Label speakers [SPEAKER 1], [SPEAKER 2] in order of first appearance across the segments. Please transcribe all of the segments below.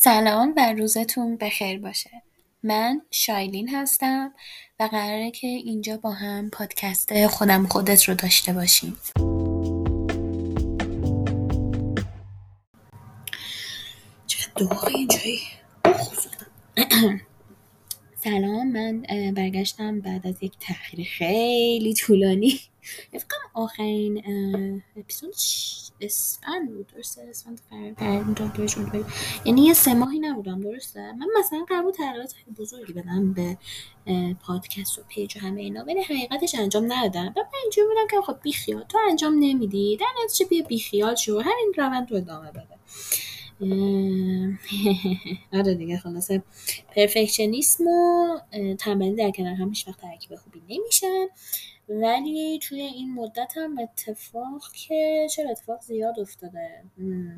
[SPEAKER 1] سلام و روزتون بخیر باشه. من شایلین هستم و قراره که اینجا با هم پادکست خودم خودت رو داشته باشیم. چقدر دوغه اینجایی سلام من برگشتم بعد از یک تاخیر خیلی طولانی. فکر آخرین اپیزود اسفند بود درسته؟ فروردین یعنی یه سه ماهی نبودم درسته؟ من مثلا قرار بود تغییرات خیلی بزرگی بدم به پادکست و پیج و همه اینا ولی حقیقتش انجام ندادم. و من اینجوری بودم که خب بیخیال تو انجام نمیدی در نتیجه بیا بیخیال شو همین روند رو ادامه بده. آره دیگه خلاصه پرفکشنیسم و تنبلی در کنار هم هیچ وقت ترکیب خوبی نمیشن. ولی توی این مدت هم اتفاق که چرا اتفاق زیاد افتاده؟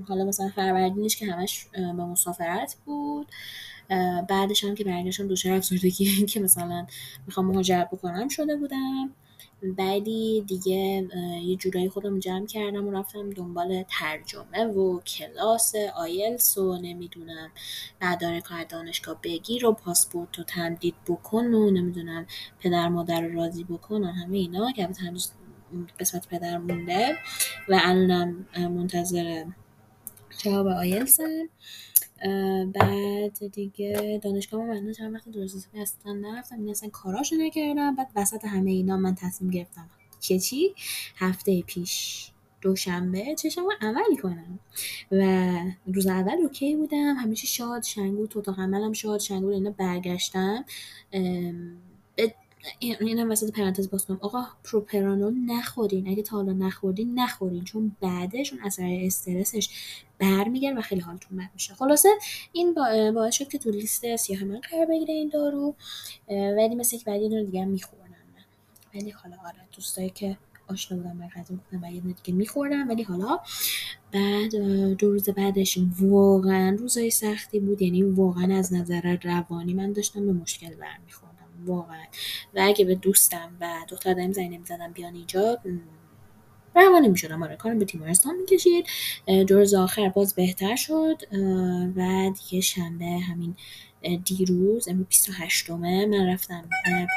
[SPEAKER 1] حالا مثلا فروردینش که همش به مسافرت بود. بعدش هم که برگشتم دچار افسردگی که مثلا می‌خوام مهاجرت بکنم شده بودم. بعدی دیگه یه جورایی خودم جمع کردم و رفتم دنبال ترجمه و کلاس آیلس و نمی‌دونم مدارک از دانشگاه بگیر و پاسپورت رو تمدید بکن و نمی‌دونم پدر مادر رو راضی بکن و همه اینا که هنوز قسمت پدر مونده و الانم منتظر جواب آیلسم بعد دیگه دانشگاه من چند وقت درست اصلا نرفتم. این اصلا کاراشو نکردم. بعد وسط همه اینا من تصمیم گرفتم که چی؟ هفته پیش دوشنبه چشم رو عمل کنم. و روز اول اوکی بودم. همیشه شاد شنگو تو عملم شاد شنگو اینا برگشتم. اینم وسط پرانتز باز کنم. آقا پروپرانول نخورین. اگه تا حالا نخوردین نخورین. چون بعدش اون اثر استرسش برمیگرده و خیلی حالتون بد میشه. خلاصه این باعث شد که تو لیست سیاه من قرار بگیره این دارو ولی مثل که بعد یه دیگه می‌خورم من ولی حالا آره دوستایی که آشنا بودم به قضیه گفتم و یه دیگه میخوردم ولی حالا بعد دو روز بعدش واقعا روزای سختی بود. یعنی واقعا از نظر روانی من داشتم به مشکل برمیخوردم واقعا. و اگه به دوستم و دختر داریم زنی نمی‌زدم بیان اینجا روانه می‌شدم آره کارم به تیمارستان می‌کشید. روز آخر باز بهتر شد. و دیگه شنبه همین دیروز امروز 28 همه من رفتم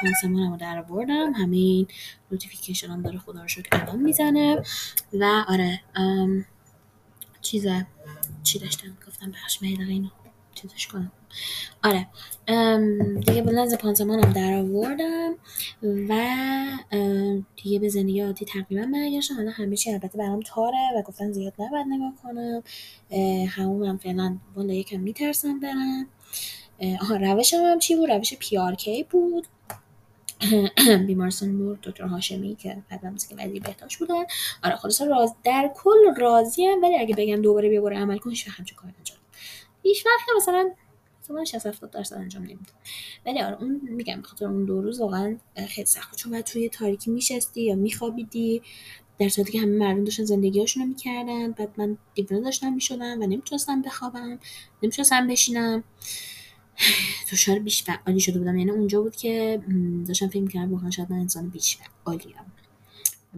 [SPEAKER 1] پانسمانم رو در آوردم. همه این نوتیفیکیشن هم داره خدا رو شکر الان می‌زنه. و آره چیزه چی داشتم؟ گفتم بخش مهدقه اینو چیزش کنم. آره. دیگه بلنز پانسمانم در آوردم و دیگه به زندگی عادی تقریبا برگشتم. حالا همه چی البته برام تاره و گفتن زیاد نباید نگاه کنم. همون فعلا والا یکم میترسم برم. آها روشم هم چی بود؟ روش پی آر کی بود. بیمارستان بود دکتر هاشمی که مثل که وزیر بهداشت بودن. آره خلاص راز در کل راضیم ولی اگه بگم دوباره بیا برو عمل کن هیچ کار انجام هیچ وقت مثلا مثلا 60 70 درصد انجام نمیده. ولی آره اون میگم بخاطر اون دو روز واقعا خیلی سخت. چون بعد توی تاریکی میشستی یا میخوابیدی در صورتی که همه مردم داشتن زندگیاشون رو می‌کردن. بعد من دیوانه داشتم می‌شدم و نمی‌تونستم بخوابم نمی‌تونستم بشینم. دچار بیش فعالی شده بودم. یعنی اونجا بود که داشتم فکر می‌کردم واقعا شاید من انسان بیش فعالیم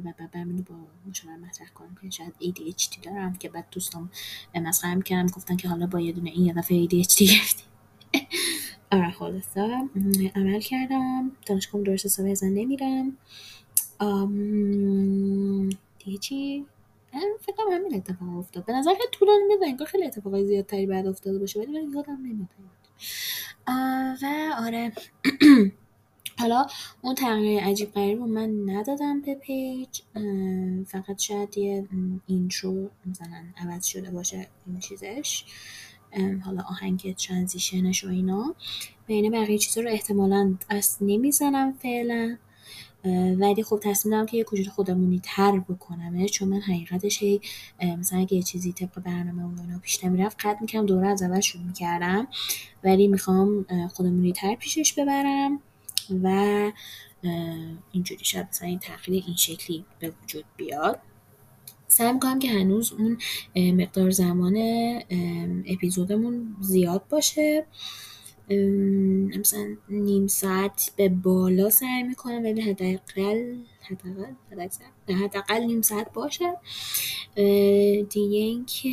[SPEAKER 1] و بعد رو با مشاور مطرح کنم که شاید ADHD دارم که بعد دوستان مسخره می‌کردم گفتن که حالا با یه دونه این یه دفعه ADHD گرفتی. آره خلاصه. عمل کردم. دانشگاه درست حسابی ازن نمیرم. دیگه چی؟ فکر کنم همین اتفاق افتاد. به نظر خیلی طولانی میاد انگار خیلی اتفاقای زیادتری بعد افتاده باشه ولی من یادم نمیاد و آره. حالا اون تغییر عجیب غریب رو من ندادم به page. فقط شاید یه intro مثلا عوض شده باشه این چیزش. حالا آهنگ transition ش و اینا. بین بقیه چیزا رو احتمالا دست نمی‌زنم فعلا. ولی خب تصمیم دارم که یه جور خودمونی تر بکنم چون من حقیقتش هی مثلا اگه یه چیزی طبق برنامه و اینا پیش نمی‌رفت قطع می‌کردم دوره از اول شروع می‌کردم. ولی می‌خوام خودمونی تر پیشش ببرم. و اینجوری شاید مثلا این تغییر این شکلی به وجود بیاد. سعی می‌کنم که هنوز اون مقدار زمان اپیزودمون زیاد باشه. مثلا نیم ساعت به بالا سعی می‌کنم ولی حداقل حداقل حداقل نیم ساعت باشه. دیگه اینکه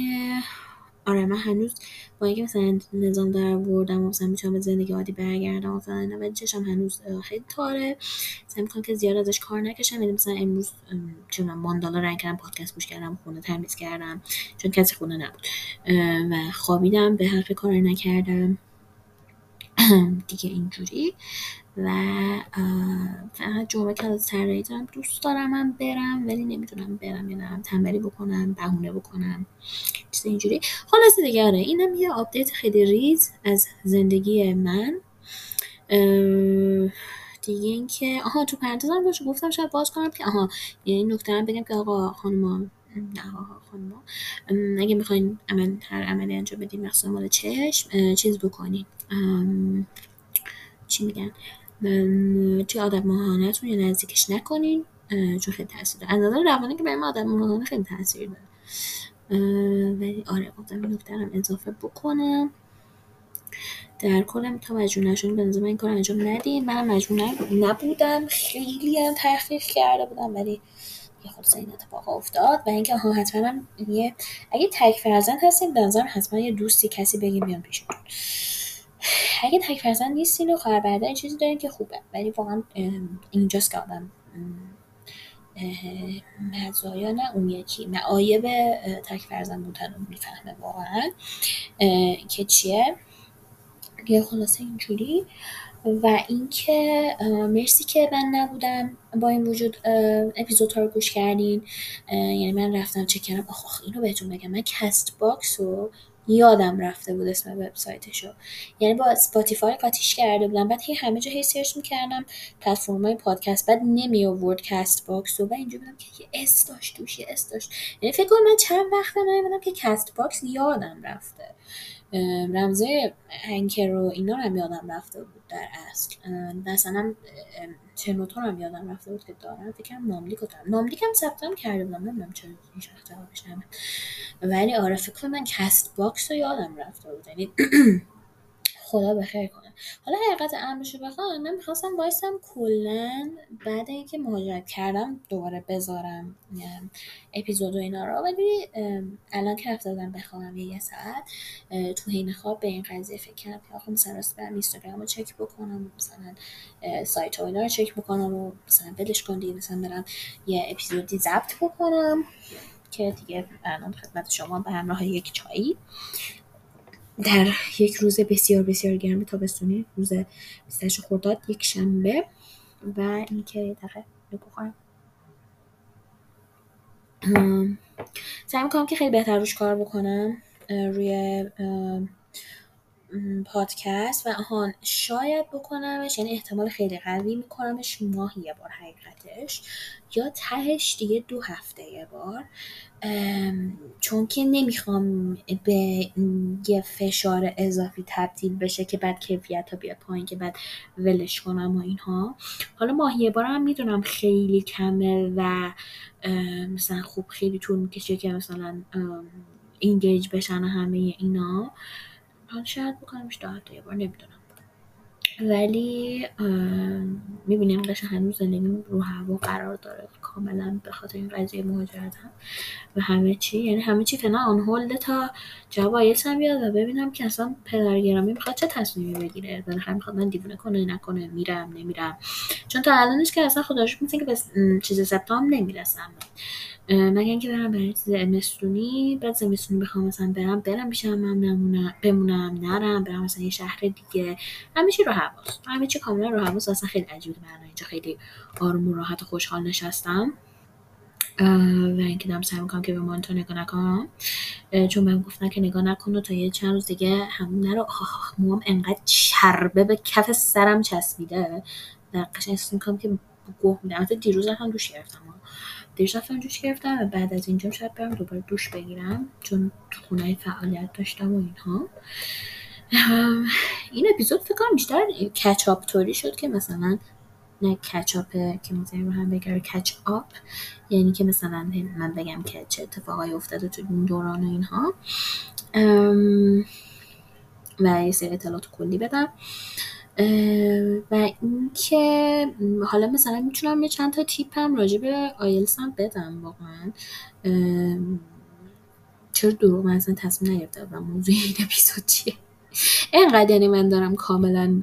[SPEAKER 1] آره من هنوز با اینکه مثلا نظام در بردم و مثلا می‌تونم به زندگی عادی برگردم مثلا اینا ولی چشم هنوز خیلی تاره. سعی می‌کنم که زیاد ازش کار نکشم. ولی مثلا امروز چون ماندالا رنگ کردم پادکست گوش کردم خونه تمیز کردم چون کسی خونه نبود. و خوابیدم به حق کار نکردم. دیگه اینجوری. و فقط جمعه کلاس طراحی دارم دوست دارم من برم ولی نمی‌تونم برم یا نرم تنبلی بکنم بهونه بکنم چیز اینجوری. خلاصه دیگه آره اینم یه update خیلی ریز از زندگی من. دیگه اینکه آها تو پرانتزم باشه گفتم شاید باز کنم که آها یعنی نکته بگم که آقا خانما نه آقا خانما اگه می‌خواین عمل هر عملی انجام بدین مخصوصا مال چشم چیز بکنین. چی میگن؟ توی عادت ماهانتون یا نزدیکش نکنین چون خیلی تاثیر داره. از نظر روانی که به ما عادت ماهانه خیلی تاثیر داره. ولی آره گفتم این نکته اضافه بکنم. در کل هم تا مجبور نشون به نظر این کار انجام ندیم منم مجبور نبودم خیلی هم تحقیق کرده بودم ولی یه خود این اتفاق افتاد. و اینکه ها حتما هم یه اگه تک فرزند هستیم به نظرم حتما یه دوستی کسی بگیم بیان پیشتون اگه تک فرزند نیستین و خواهر برادر چیزی دارین که خوبه. ولی واقعا اینجاست که آدم مزایا نه اون یکی معایب تک فرزند بودن رو می‌فهمه واقعا. که چیه؟ یه خلاصه اینجوری. و اینکه مرسی که من نبودم با این وجود اپیزودها رو گوش کردین. یعنی من رفتم چک کردم. آخ اینو بهتون بگم. من Castbox رو یادم رفته بود اسم وبسایتشو. یعنی با Spotify قاطیش کرده بودم. بعد هی همه جا هی search می‌کردم پلتفرم‌های پادکست بعد نمی آورد کست باکس و اینجا بودم که یه اس داشت توش یه اس داشت. یعنی فکر کنم من چند وقت نیومدم که کست باکس یادم رفته. رمزه هنکر رو اینا هم یادم رفته بود در اصل. مثلا ترنوتور هم یادم رفته بود که دارم. فکرم ناملیک رو دارم. ناملیک هم ثبتم کرده بودم. نمی‌دونم چرا این شخص جوابش ولی آره فکر من کست باکس رو یادم رفته بود. یعنی خدا بخیر حالا حقیقت امرشو بخوام من می‌خواستم وایسم کلا بعد اینکه مهاجرت کردم دوباره بذارم اپیزود و اینا رو. ولی الان که رفته بودم بخوام یه, ساعت تو حین خواب به این قضیه فکر کردم که آخه مثلا راست برم اینستاگرام رو چک بکنم مثلا سایت ها اینا رو چک بکنم و مثلا بلش کن دیگه مثلا برم یه اپیزودی ضبط بکنم که دیگه الان خدمت شما به همراه یک چایی. در یک روز بسیار بسیار گرم تابستونی روز 28 خرداد یک شنبه. و اینکه دقیقه بخورم. سعی می‌کنم که خیلی بهتر روش کار بکنم روی پادکست و آهان شاید بکنمش یعنی احتمال خیلی قوی میکنمش ماهی یه بار حقیقتش یا تهش دیگه دو هفته یه بار. چون که نمی‌خوام به یه فشار اضافی تبدیل بشه که بعد کیفیت ها بیاد پایین که بعد ولش کنم و اینها. حالا ماهی بارم می‌دونم خیلی کمه و مثلا خوب خیلی طول می‌کشه که مثلا اینگیج بشن همه اینا. حالا شاید بکنمش دو یه بار نمی‌دونم. ولی می‌بینیم قشن هنوز زندگی رو هوا قرار داره. کاملا به خاطر این قضیه مهاجرت هم و همه چی. یعنی همه چی فعلا آن هولده تا جواب هم بیاد و ببینم که اصلا پدر گرامی می‌خواد چه تصمیمی بگیره. بالاخره می‌خواد من دیوونه کنه نکنه میرم نمیرم. چون تا الانش که اصلا خداش مثل که به چیز سپتام نمی‌رسم. مگه اینکه برم برای زمستونی؟ بعد زمستونی بخوام مثلا برم برم پیش هم نمونم بمونم نرم برم مثلا یه شهر دیگه. همه چی رو حواس همه چی کاملا رو حواس اصلا خیلی عجیبه. من اینجا خیلی آروم و راحت و خوشحال نشستم. و اینکه دارم سعی می‌کنم که به مانتو نگاه نکنم. چون من گفتن که نگاه نکن تا یه چند روز دیگه همون نرو. موام انقدر چربه به کف سرم چسبیده. در قشنگ می‌کنم که گوه میدم دیروز هم دوش گرفتم. دیروز رفتم دوش گرفتم و بعد از اینجا شاید برم دوباره دوش بگیرم چون خونه فعالیت داشتم و اینها. این اپیزود فکر کنم بیشتر کچاپ طوری شد که مثلا نه کچاپه که می‌ذاریم رو هم بگره کچ آپ یعنی که مثلا من بگم که چه اتفاقایی افتاده تو این دوران و اینها. و یه سری اطلاعات کلی بدم. و اینکه حالا مثلا می‌تونم یه چند تا تیپ هم راجع به آیلس هم بدم واقعا. چرا دروغ من اصلا تصمیم نگرفته و موضوع این اپیزود چیه؟ اینقدر یعنی من دارم کاملا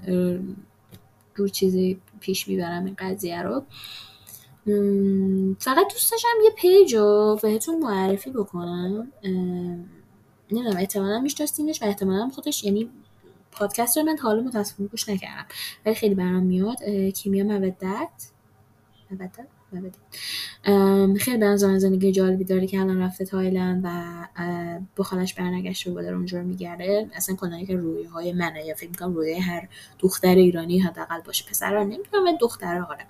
[SPEAKER 1] رو چیزی پیش می‌برم این قضیه رو. فقط دوست داشتم یه پیج رو بهتون معرفی بکنم. نمی‌دونم احتمالا میشناستینش و احتمالا خودش یعنی پادکست رو من تا حالا متاسفانه گوش نکردم. ولی خیلی برام میاد. کیمیا مودت. مودت؟ خیلی به نظر زندگی جالبی داره که الان رفته تایلند و با خالش برنگشته و داره اونجا میگرده. اصلا کلا که رویه های منه یا فکر می‌کنم رویه هر دختر ایرانی حداقل باشه. پسر نمی‌دونم و دختر آره.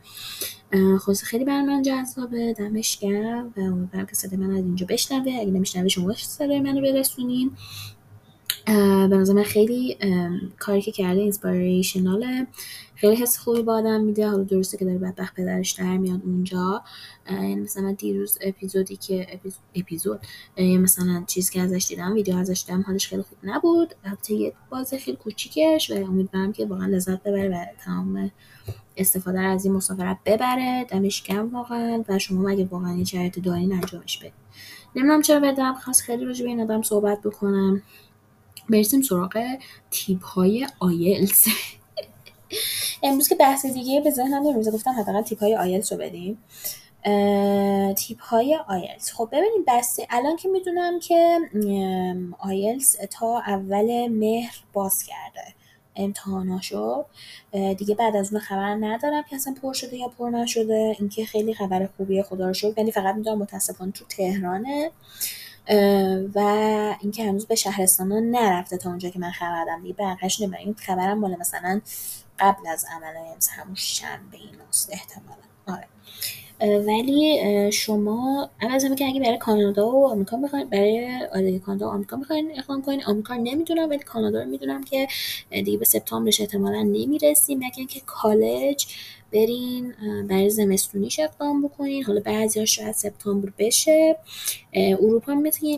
[SPEAKER 1] خلاصه خیلی برای من جذابه. دمش گرم و امیدوارم که صدای من از اینجا بشنوه. اگه نمیشنوه شما صدای منو برسونین. به نظر خیلی کاری که کرده اینسپایریشناله خیلی حس خوبی با آدم میده. حالا درسته که داره بدبخت پدرش در میاد اونجا. یعنی مثلا دیروز اپیزودی که اپیزود مثلا چیز که ازش دیدم ویدیو ازش دیدم حالش خیلی خوب نبود. البته یه باز خیلی کوچیکش و امیدوارم که واقعا لذت ببره و تمام استفاده از این مسافرت ببره. دمش گرم واقعا و شما مگه واقعا این شرایط دارین انجامش بدین. نمی‌دونم چرا بدم خواست خیلی راجع به این آدم صحبت بکنم. برسیم سراغ تیپ های آیلز امروز که بحث دیگه به ذهنم امروز گفتم حداقل تیپ های آیلز رو بدیم. تیپ های آیلز خب ببینید بسته الان که می‌دونم که آیلز تا اول مهر باز کرده. امتحاناشو. دیگه بعد از اون خبر ندارم که اصلا پر شده یا پر نشده. اینکه خیلی خبر خوبیه خدا رو شد ولی فقط می‌دونم متاسفانه تو تهرانه. و اینکه هنوز به شهرستان نرفته تا اونجا که من خبر دارم دیگه نمی‌دونم این خبرم مال مثلا قبل از عمل همون شنبه ایناست احتمالا. آره. ولی شما اول از که اگه برای کانادا و آمریکا می‌خواین برای آره کانادا و آمریکا می‌خواین اقدام کنین. آمریکا نمی‌دونم ولی کانادا رو می‌دونم که دیگه به سپتامبرش احتمالا نمی‌رسیم. مگر اینکه کالج برین برای زمستونیش اقدام بکنین. حالا بعضی ها شاید سپتامبر بشه. اروپا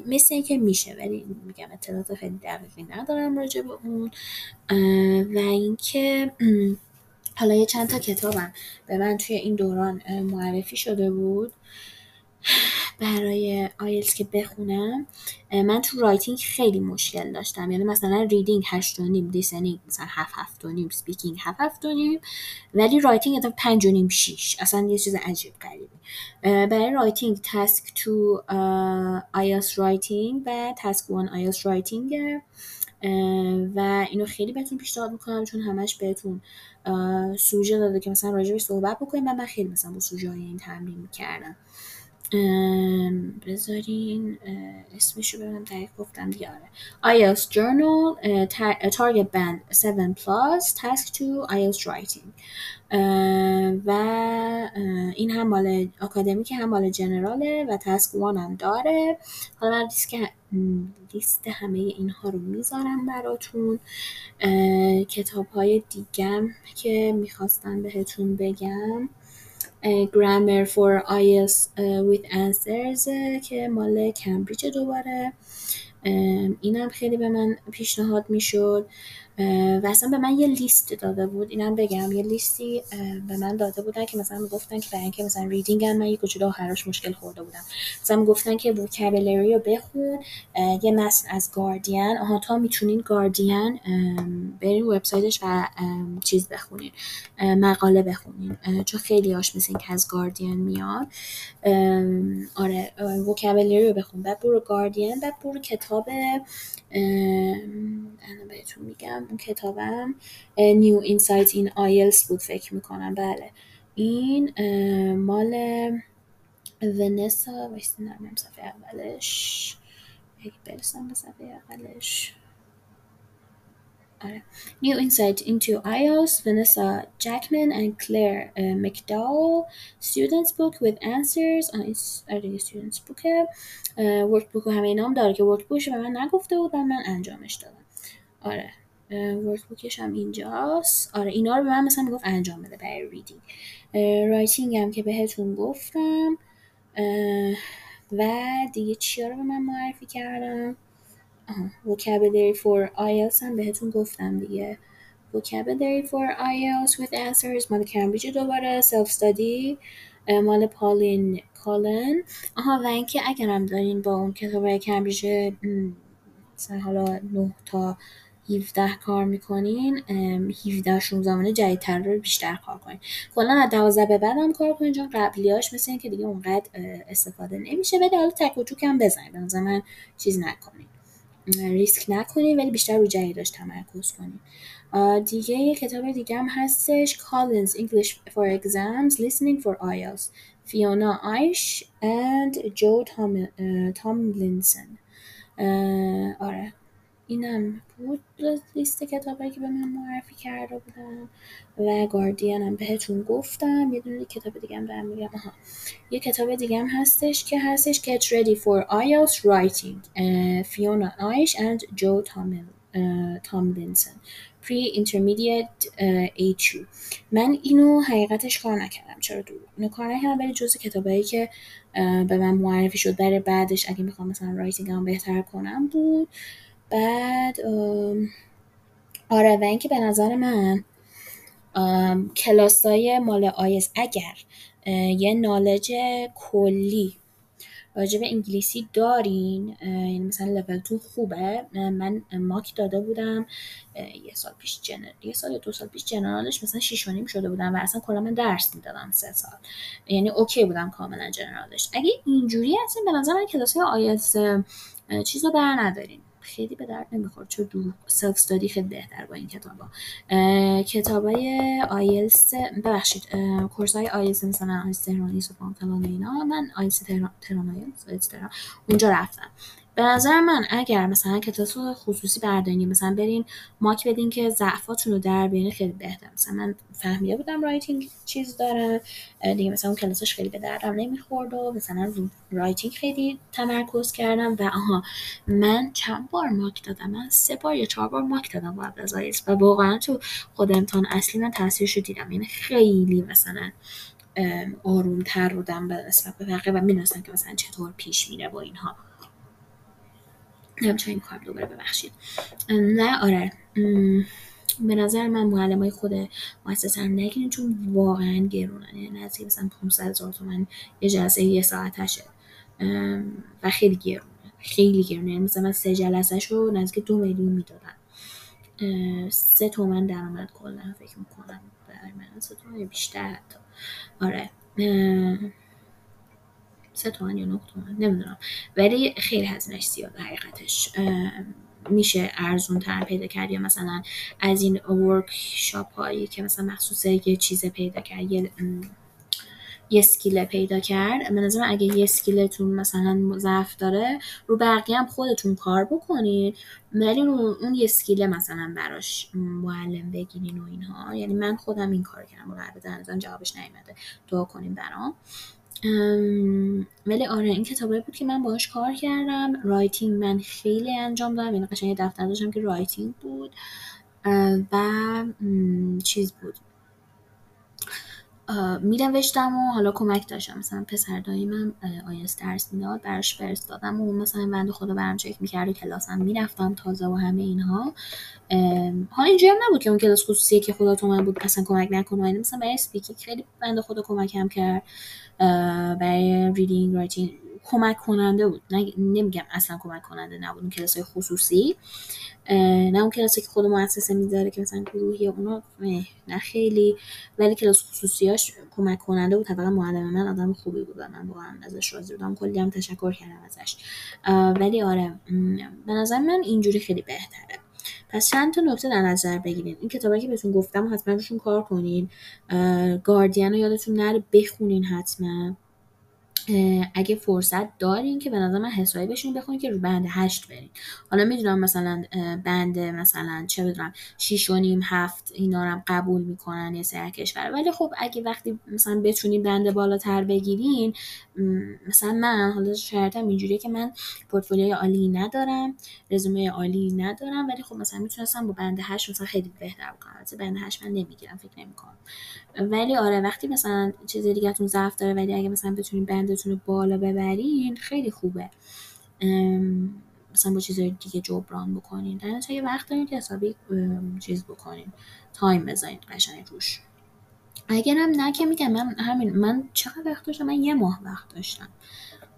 [SPEAKER 1] مثل اینکه میشه ولی میگم اطلاعات خیلی دقیقی ندارم راجع به اون. و اینکه حالا یه چند تا کتابم به من توی این دوران معرفی شده بود برای آیلز که بخونم. من تو writing خیلی مشکل داشتم. یعنی مثلا reading هشت و نیم listening مثلا هفت هفت و نیم speaking هفت هفت و نیم ولی writing اتا پنج و نیم شیش. اصلا یه چیز عجیب غریبی برای writing task two IELTS writing و task one IELTS writing. و اینو خیلی بهتون پیشنهاد می‌کنم چون همش بهتون سوژه داده که مثلا راجبش صحبت بکنیم. و من خیلی مثلا با سوژه های این تمرین می‌کردم. بذارین اسمشو ببینم دقیق گفتم دیگه آره. IELTS Journal Target Band 7 Plus Task 2 IELTS Writing. و این هم مال آکادمی که هم مال جنراله و تسک وان هم داره. حالا من لیست, لیست همه اینها رو می‌ذارم براتون. کتاب های دیگم که می‌خواستم بهتون بگم. Grammar for IELTS with Answers که مال کمبریج دوباره. اینم خیلی به من پیشنهاد می‌شد. و اصلا به من یه لیست داده بود اینم بگم یه لیستی به من داده بودن که مثلا می‌گفتن که برای اینکه مثلا ریدینگ هم من یه کجا آخرش مشکل خورده بودم. مثلا می‌گفتن که وکابلری رو بخون یه مثل از گاردین آها تا می‌تونین گاردین برین وبسایتش و چیز بخونین مقاله بخونین چون خیلی هاش مثل که از گاردین میاد آره وکابلری رو بخون بعد برو گاردین بعد برو کتاب الان بهتون میگم اون کتابم نیو اینسایت این آیلز بود فکر می‌کنم. بله. این مال ونسا ویستی نرمیم صفحه اولش. اگه برسم به صفحه اولش. آره. New Insight into IELTS Vanessa Jackman and Claire uh, McDowell. Students Book with Answers آره Students Book ورک بوک همه اینا هم داره که ورک بوکش به من نگفته بود و من انجامش دادم. آره. workbook ش هم اینجاست. آره اینا رو به من مثلا می‌گفت انجام بده برای reading writing هم که بهتون گفتم. و دیگه چیا رو به من معرفی کردم vocabulary for IELTS هم بهتون گفتم دیگه. vocabulary for IELTS with answers مال کمبریج دوباره self study مال Pauline Cullen آها و اینکه اگرم دارین با اون کتاب کمبریج مثلا حالا 9 تا 17 کار می‌کنین 17 16 زمانه جدیدتر رو بیشتر کار کنین. کلا از 12 به بعدم کار کنین چون قبلیاش مثل اینکه دیگه اونقدر استفاده نمیشه ولی حالا تک و توک هم بزنین. به من چیز نکنین. ریسک نکنین ولی بیشتر رو جدیداش تمرکز کنین. دیگه یه کتاب دیگه هم هستش Collins English for Exams Listening for IELTS فیونا آیش and جو تاملینسن آره. اینم بود. لیست کتابایی که به من معرفی کرده بودم و گاردین هم بهتون گفتم. یه دونه کتاب دیگه هم دارم میگم. آها. یه کتاب دیگه هم هستش که هستش Get Ready for IELTS Writing. فیونا آیش and جو تاملینسن پری intermediate A2 من اینو حقیقتش کار نکردم. چرا دور اینو کار نکردم ولی جزء کتابایی که به من معرفی شد. برای بعدش اگه می‌خوام مثلا writing هم بهتر کنم بود. بعد آره و اینکه به نظر من کلاسای مال آیس اگر یه knowledge کلی راجع به انگلیسی دارین یعنی مثلا لول تو خوبه. من mock داده بودم یه سال پیش gener یه سال یا دو سال پیش general ش مثلا 6 و نیم شده بودم و اصلا کلا من درس می‌دادم سه سال. یعنی okay بودم کاملا general ش. اگه اینجوری هستین به نظر من کلاس های آیلتس چیز رو بر ندارین. خیلی به درد نمی‌خورد چون دور self study خیلی بهتر با این کتابا. کتابای آیلتس ببخشید course های آیلتس مثلا آیلتس تهرانی سپان فلان اینا. من آیلتس تهران تهران تهران. اونجا رفتم. به نظر من اگر مثلا کتاب خصوصی بردارین مثلا برین mock بدین که ضعفاتون رو در بیارین خیلی بهتر مثلا من فهمیده بودم writing چیز داره دیگه مثلا اون کلاسش خیلی به دردم نمی‌خورد و مثلا رو writing خیلی تمرکز کردم و آها من چند بار mock دادم؟ من سه بار یا چهار بار mock دادم بعد از آیلتس و واقعا تو خود امتحان اصلی من تاثیرش رو دیدم. یعنی خیلی مثلا آرومتر بودم به نسبت به و می‌دونستم که مثلا چطور پیش میره با اینها. نمی‌تونم این کار دوباره ببخشید. نه آره. به نظر من معلم های خود مؤسسه رو نگیرین چون واقعا گرونن. یعنی نزدیک مثلا 500 هزار تومن یه جلسه یه ساعتشه. و خیلی گرونه. خیلی گرونه. یعنی مثلا من سه جلسه رو نزدیک دو میلیون می‌دادن سه تومن درآمد کلا فکر می‌کنم. برای من سه تومن بیشتر حتی. آره. سه تومن یا نه تومن نمی‌دونم. ولی خیلی هزینهش زیاده حقیقتش. میشه ارزون تر پیدا کرد یا مثلا از این workshop هایی که مثلا مخصوص یه چیز پیدا کرد یه یه skill پیدا کرد به نظرم اگه یه skill تون مثلا ضعف داره رو بقیه هم خودتون کار بکنید ولی رو اون یه skill مثلا براش معلم بگیرین و اینها. یعنی من خودم این کار کردم و قرار جوابش نیومده. دعا کنیم برام. ولی آره این کتابایی بود که من باهاش کار کردم. writing من خیلی انجام دادم یعنی قشنگ دفتر داشتم که writing بود. و چیز بود. نوشتم و حالا کمک داشتم. مثلا پسر داییمم آیلتس درس می‌داد براش فرستادم و مثلا بنده خدا برام چک می‌کرد و کلاسم می‌رفتم تازه و همه اینها. حالا اینجوری هم نبود که اون کلاس خصوصیه که خدا تو من بود مثلا کمک نکنه یعنی مثلا برای speaking خیلی بنده خدا کمکم کرد برای reading writing کمک کننده بود. نمیگم اصلا کمک کننده نبود اون کلاس های خصوصی نه اون کلاسی که خود مؤسسه می‌ذاره که مثلا گروهی اونا نه خیلی. ولی کلاس خصوصیاش کمک کننده بود. اتفاقا معلم من آدم خوبی بود من واقعا ازش راضی بودم. کلی هم تشکر کردم ازش. ولی آره به نظر من اینجوری خیلی بهتره. پس چند تا نکته در نظر بگیرید این کتابی که بهتون گفتم حتما روشون کار کنین. گاردین رو یادتون نره بخونین حتما. اگه فرصت دارین که به نظر من حسابی بشین بخونین که رو بند هشت برین. حالا می‌دونم مثلا بند مثلا چه بدونم شیش و نیم هفت اینا هم قبول می‌کنن یه سری کشور. ولی خب اگه وقتی مثلا بتونین بند بالاتر بگیرین مثلا من حالا شرطم اینجوریه که من پورتفولیوی عالی ندارم رزومه عالی ندارم ولی خب مثلا می‌تونستم با بند هشت مثلا خیلی بهتر بکنم. بند هشت من نمی‌گیرم فکر نمی‌کنم. ولی آره وقتی مثلا چیز دیگهتون ضعف داره ولی اگه مثلا بتونین بندتون رو بالا ببرین خیلی خوبه. مثلا با چیزهای دیگه جبران بکنین. در یه وقت دارین که حسابی چیز بکنین. تایم بذارین قشنگ روش. اگرم نه که میگم من همین من چقدر وقت داشتم؟ من یه ماه وقت داشتم.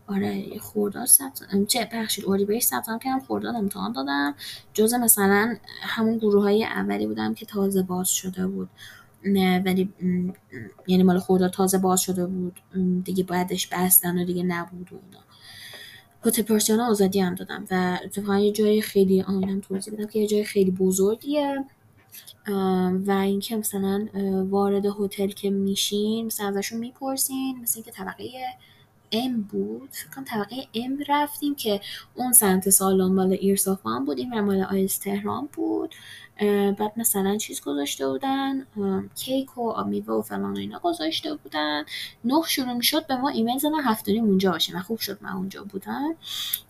[SPEAKER 1] آره خرداد ثبت چه بخشید اردیبهشت ثبت نام کردم خرداد امتحان دادم. جز مثلا همون گروه های اولی بودم که تازه باز شده بود. ولی یعنی مال خرداد تازه باز شده بود. دیگه بعدش بستن و دیگه نبود و اینا. هتل پرسیانا آزادی هم دادم. و اتفاقا یه جای خیلی آینم توضیح بدم که یه جای خیلی بزرگیه. و اینکه مثلا وارد هتل که میشین مثلا ازشون می‌پرسین مثل اینکه طبقه ام بود. فکر کنم طبقه ام رفتیم که اون سمت سالن مال ایرسافان بودیم و مال آیس تهران بود. بعد مثلا چیز گذاشته بودن کیک و میوه و فلان و اینا گذاشته بودن. نه شروع می‌شد به ما ایمیل زدن هفتونیم اونجا باشیم و خوب شد من اونجا بودم.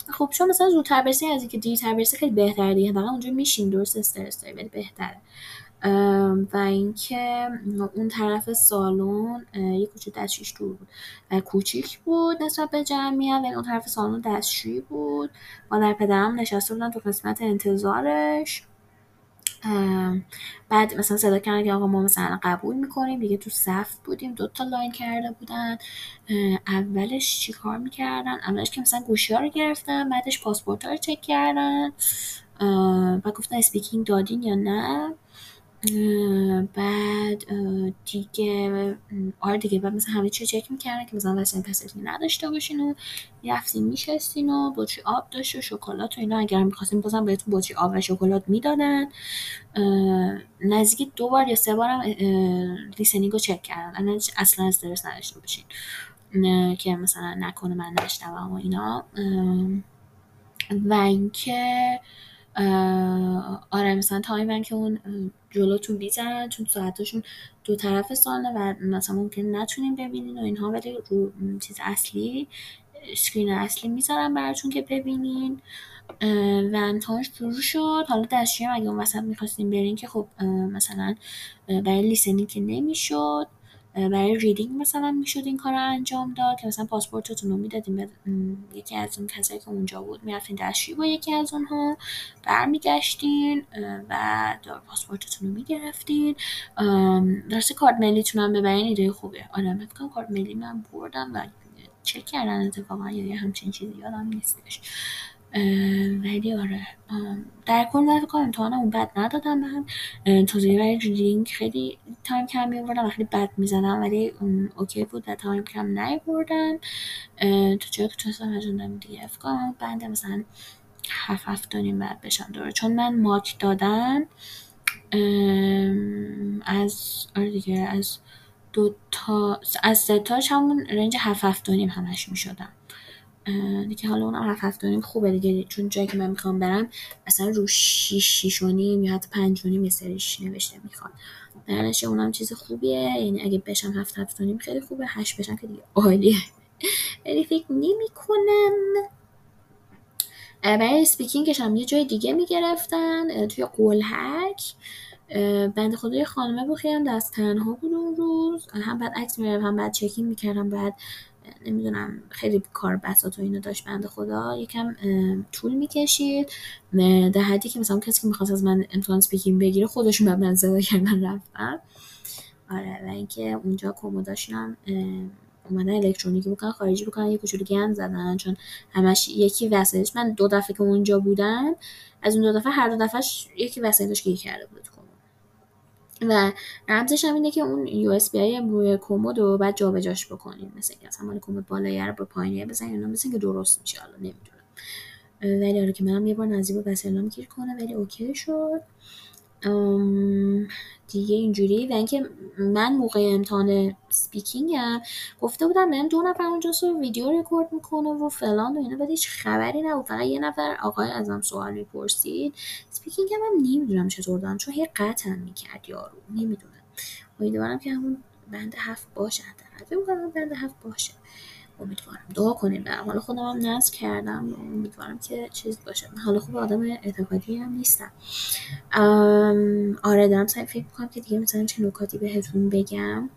[SPEAKER 1] خب چون مثلا زودتر برسی از اینکه دیرتر برسی خیلی بهتره دیگه. اونجا میشین درست استرس داری ولی بهتره. و اینکه اون طرف سالن یه کوچه دستشویش دور بود. کوچیک بود نسبت به جمعیت و اون طرف سالن دستشویی بود. مادر پدرم نشسته بودن تو قسمت انتظارش. بعد مثلا صدا کردن که آقا ما مثلا قبول می‌کنیم دیگه تو صف بودیم دو تا line کرده بودن. اولش چی کار می‌کردن؟ اولش که مثلا گوشی ها رو گرفتن بعدش پاسپورت ها رو چک کردن. و گفتن speaking دادین یا نه؟ بعد دیگه آره دیگه بعد مثلا همه چی چک می‌کردن که مثلا وسایل پستی نداشته باشین و رفتین میشستین و بطری آب داشت و شکلات و اینا. اگر می‌خواستین بازم بهتون بطری آب و شکلات می‌دادن. نزدیک دو بار یا سه بارم لیسنینگ رو چک کردن. اصلا استرس نداشته باشین. که مثلا نکنه من نشنوم و اینا. و اینکه آره مثلا timer که اون جلوتون بیزن چون ساعتاشون دو طرف سالنه و مثلا ممکن نتونین ببینین و اینها ولی رو چیز اصلی screen اصلی می‌ذارم براتون که ببینین. و امتحانش شروع شد. حالا دستشویی اگه اون وسط می‌خواستیم برین که خب مثلا برای listening که نمی‌شد. برای reading مثلا می‌شد این کار رو انجام داد که مثلا پاسپورتتون رو می‌دادیم به یکی از اون کسایی که اونجا بود می‌رفتین دستشویی با یکی از اونها برمیگشتین و پاسپورتتون رو می‌گرفتین. درست کارت ملیتون هم ببرین ایده خوبه. من فکر کارت ملی من بردم و چک کردن اتفاقا یا یه همچین چیزی یادم نیستش. ولی آره. در کل من فکر امتحانم بد ندادم من توضیح برای reading خیلی time کم میبردم و خیلی بد می‌زنم ولی اوکی بود و تایم کم نیبردم تو جایی که تونستم انجام دیگه کنم بنده مثلا هفت هفت داریم بعد بشم. داره چون من ماک دادم از آره دیگه از دو تا از سه تاش همون رنج هفت هفت داریم همش می‌شدم. دیگه حالا اونم هفت هفت خوبه دیگه چون جایی که من می‌خوام برم مثلا رو شیش شیش و نیم یا حتی پنج و نیم یه سریش نوشته می‌خوان. درنش اونم چیز خوبیه یعنی اگه بشم هفت هفت داریم خیلی خوبه هشت بشم که دیگه عالیه. ولی فکر نمی کنم برای اسپیکینگش هم یه جای دیگه می‌گرفتن توی قلحک بند خدای خانمه بود دست تنها بود اون روز. هم بعد عکس می‌گرفت هم بعد چکینگ می‌کردم بعد نمی‌دونم خیلی کار بساط و اینو داشت بنده خدا. یکم طول می‌کشید. در حدی که مثلا کسی که می‌خواست از من امتحان speaking بگیره خودشون به من صدا کردن رفتم آره و اینکه اونجا کمداشون اومدن الکترونیکی بکنن خارجی بکنن یه کوچولو گند زدن. چون همش یکی وسایلش من دو دفعه که اونجا بودم از اون دو دفعه هر دو دفعهش یکی وسایلش گیر کرده بود. و رمزش هم اینه که اون USB روی کمد رو بعد جابجاش بکنین مثل اینکه مثلا کمد بالایی رو به پایینی بزنین اینا مثل که درست میشه حالا نمی‌دونم. ولی آره که منم یه بار نزدیک وسایلام گیر کنه ولی okay شد. دیگه اینجوری. و اینکه من موقع امتحان speaking م گفته بودم من دو نفر اونجا سو ویدیو رکورد می‌کنه و فلان و اینا ولی هیچ خبری نبود. فقط یه نفر آقای ازم سوال می‌پرسید. speaking هم نمی‌دونم چطور دارم چون هی قطع می‌کرد یارو. نمی‌دونم. امیدوارم که همون band هفت باشه می‌کنم band هفت باشه. امیدوارم. دعا کنیم برم حالا خودم هم نصب کردم. امیدوارم که چیز باشه. حالا خوب آدم اعتقادی هم نیستم. آره دارم سعی فکر می‌کنم که دیگه مثلا چه نکاتی بهتون بگم.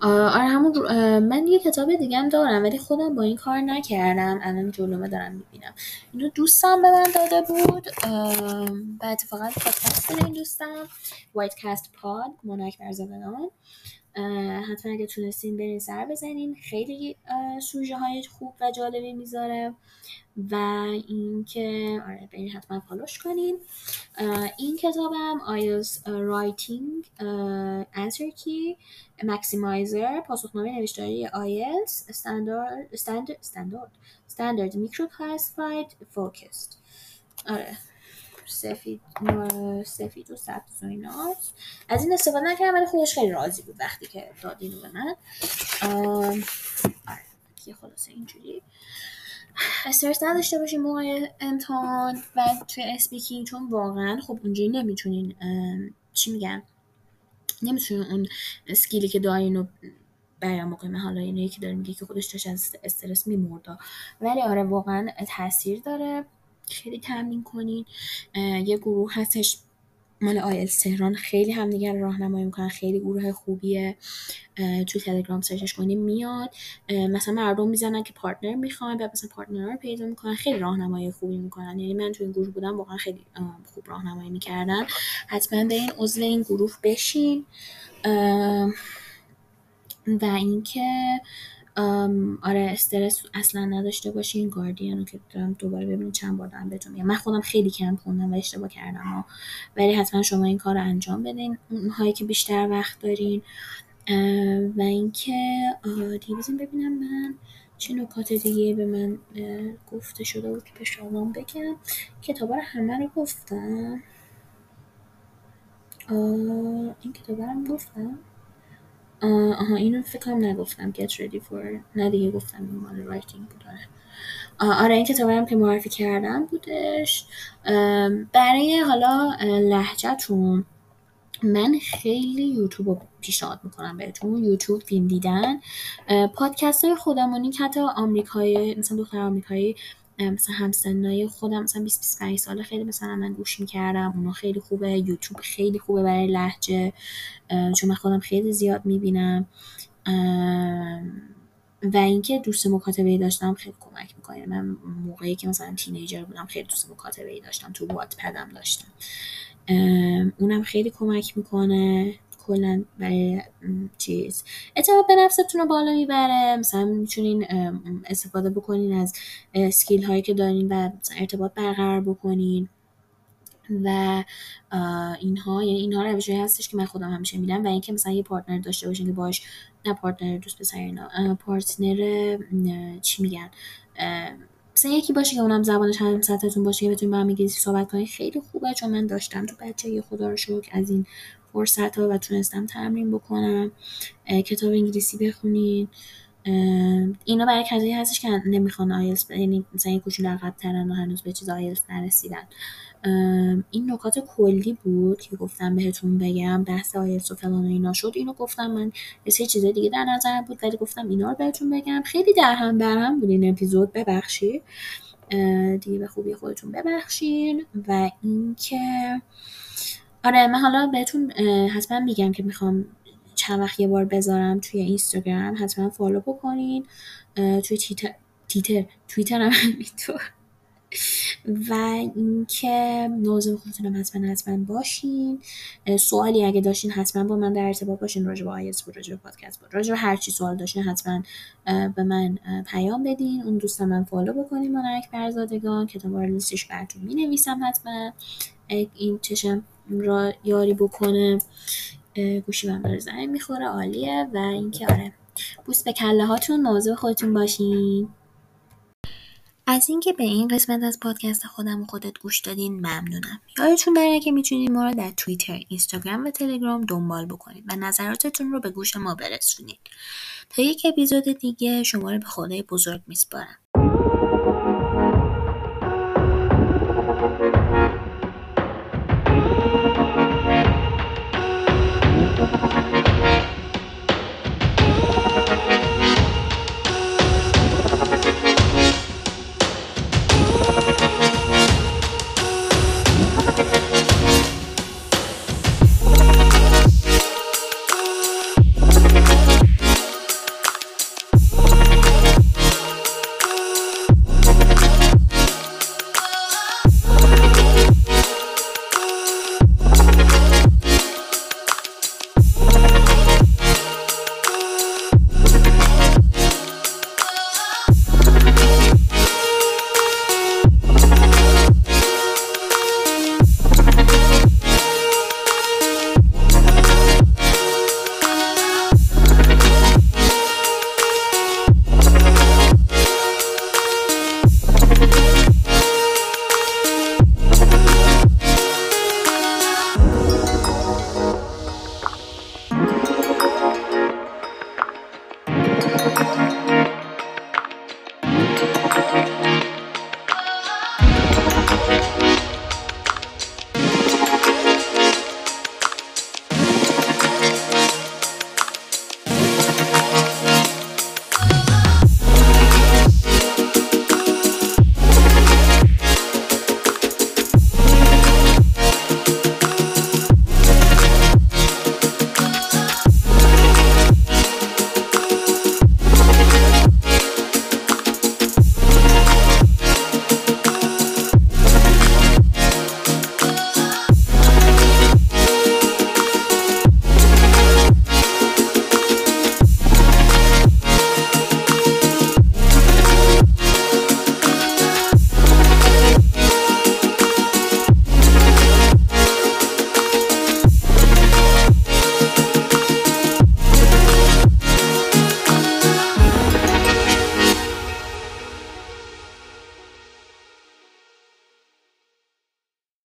[SPEAKER 1] آره همون من یه کتاب دیگه هم دارم ولی خودم با این کار نکردم. الان جلومه دارم می‌بینم. اینو دوستم به من داده بود. و اتفاقا پادکست این دوستم. وایت کاست پاد موناک برزادنان حتما اگه تونستین برین سر بزنین. خیلی سوژه های خوب و جالبی می‌ذاره. و اینکه آره برین حتما فالوش کنین. این کتابم آیلز رایتینگ انسر کی مکسیمایزر پاسخنامه نوشتاری آیلز استاندارد استاندارد استاندارد میکرو کلاسفاید فوکست آره. سفید سفید و سبز و ایناست. از این استفاده نکردم ولی خودش خیلی راضی بود وقتی که داد اینو به من. آره خلاصه اینجوری. استرس نداشته باشین موقع امتحان و توی speaking چون واقعا خب اونجوری نمی‌تونین چی میگن؟ نمی‌تونین اون skill ی که دارین رو بیان بکنین حالا اینو یکی داره میگه که خودش داشت از استرس میمردا ولی آره واقعا تاثیر داره. خیلی تمرین کنین. یه گروه هستش مال آیل تهران خیلی همدیگر راهنمایی می‌کنن خیلی گروه خوبیه. تو تلگرام سرچش کنیم میاد. مثلا مردم می‌زنن که پارتنر می‌خوان و مثلا پارتنر رو پیدا می‌کنن خیلی راهنمایی خوبی می‌کنن. یعنی من تو این گروه بودم واقعا خیلی خوب راهنمایی می‌کردن. حتما به این عضو این گروه بشین. و اینکه آره استرس اصلا نداشته باشین. گاردین رو که دارم دوباره ببینید چند بار دارم بهتون میگم. من خودم خیلی کم خوندم و اشتباه کردم ولی حتما شما این کار رو انجام بدین. اونهایی که بیشتر وقت دارین. و اینکه دیگه بزن ببینم من چه نکات دیگه به من گفته شده بود که به شما بگم. کتابا رو همه رو گفتم. این کتابا رو گفتم. آها اینو فکر کنم نگفتم get ready for نه دیگه گفتم این مال writing بود آره. آره این کتابم که معرفی کردم بودش. برای حالا لهجهتون من خیلی یوتیوب رو پیشنهاد می‌کنم بهتون. یوتیوب فیلم دیدن. پادکست های خودمونی که حتی آمریکایی مثلا دختر آمریکایی مثلا همسنای خودم مثلا 20 25 ساله خیلی مثلا من گوش می‌کردم اونا خیلی خوبه یوتیوب خیلی خوبه برای لهجه چون من خودم خیلی زیاد می‌بینم. و اینکه دوست مکاتبه ای داشتم خیلی کمک می‌کنه. من موقعی که مثلا تینیجر بودم خیلی دوست مکاتبه ای داشتم تو وات پدم داشتم اونم خیلی کمک می‌کنه. کلا برای چیز. اعتماد به نفستون رو بالا می‌بره. مثلا می‌تونین استفاده بکنین از سکیل هایی که دارین و ارتباط برقرار بکنین و اینها یعنی اینها روشی هستش که من خودم همیشه میدم و اینکه مثلا یه partner داشته باشین که باش نه partner دوست پسر اینا partner چی میگن مثلا یکی باشه که اونم زبانش هم سطحتون باشه که بتونین با هم انگلیسی صحبت کنین خیلی خوبه چون من داشتم تو بچگی خدا رو شکر از این فرصت ها و تونستم تمرین بکنم کتاب انگلیسی بخونین. اینا برای کسایی هستش که نمی‌خوان آیلتس یعنی مثلا کوچولو عقب ترن و هنوز به چیز آیلتس نرسیدن. این نکات کلی بود که گفتم بهتون بگم بحث آیلس و فلان و اینا شد. اینو گفتم من یه سه چیز دیگه در نظر بود ولی گفتم اینا رو بهتون بگم. خیلی در هم بر هم بود این اپیزود ببخشید. دیگه به خوبی خودتون ببخشین. و اینکه آره من حالا بهتون حتما میگم که می‌خوام چند وقت یه بار بذارم توی اینستاگرام حتما فالو بکنین توی تیتر تیتر توییتر هم و اینکه موضوع خودتونم حتما حتما باشین. سوالی اگه داشتین حتما با من در ارتباط باشین راجع به آیس بود راجع به پادکست بود راجع به هر چی سوال داشتین حتما به من پیام بدین. اون دوستم من فالو بکنین برزادگان کتاب رو لیستش براتون می نویسم حتما این چشم. را یاری بکنه گوشی من داره زنگ می‌خوره عالیه و اینکه آره. بوس به کله هاتون موضوع خودتون باشین. از اینکه به این قسمت از پادکست خودم و خودت گوش دادین ممنونم. یادتون بره که می‌تونید ما رو در توییتر اینستاگرام و تلگرام دنبال بکنید و نظراتتون رو به گوش ما برسونید تا یک اپیزود دیگه شما رو به خدای بزرگ میسپارم.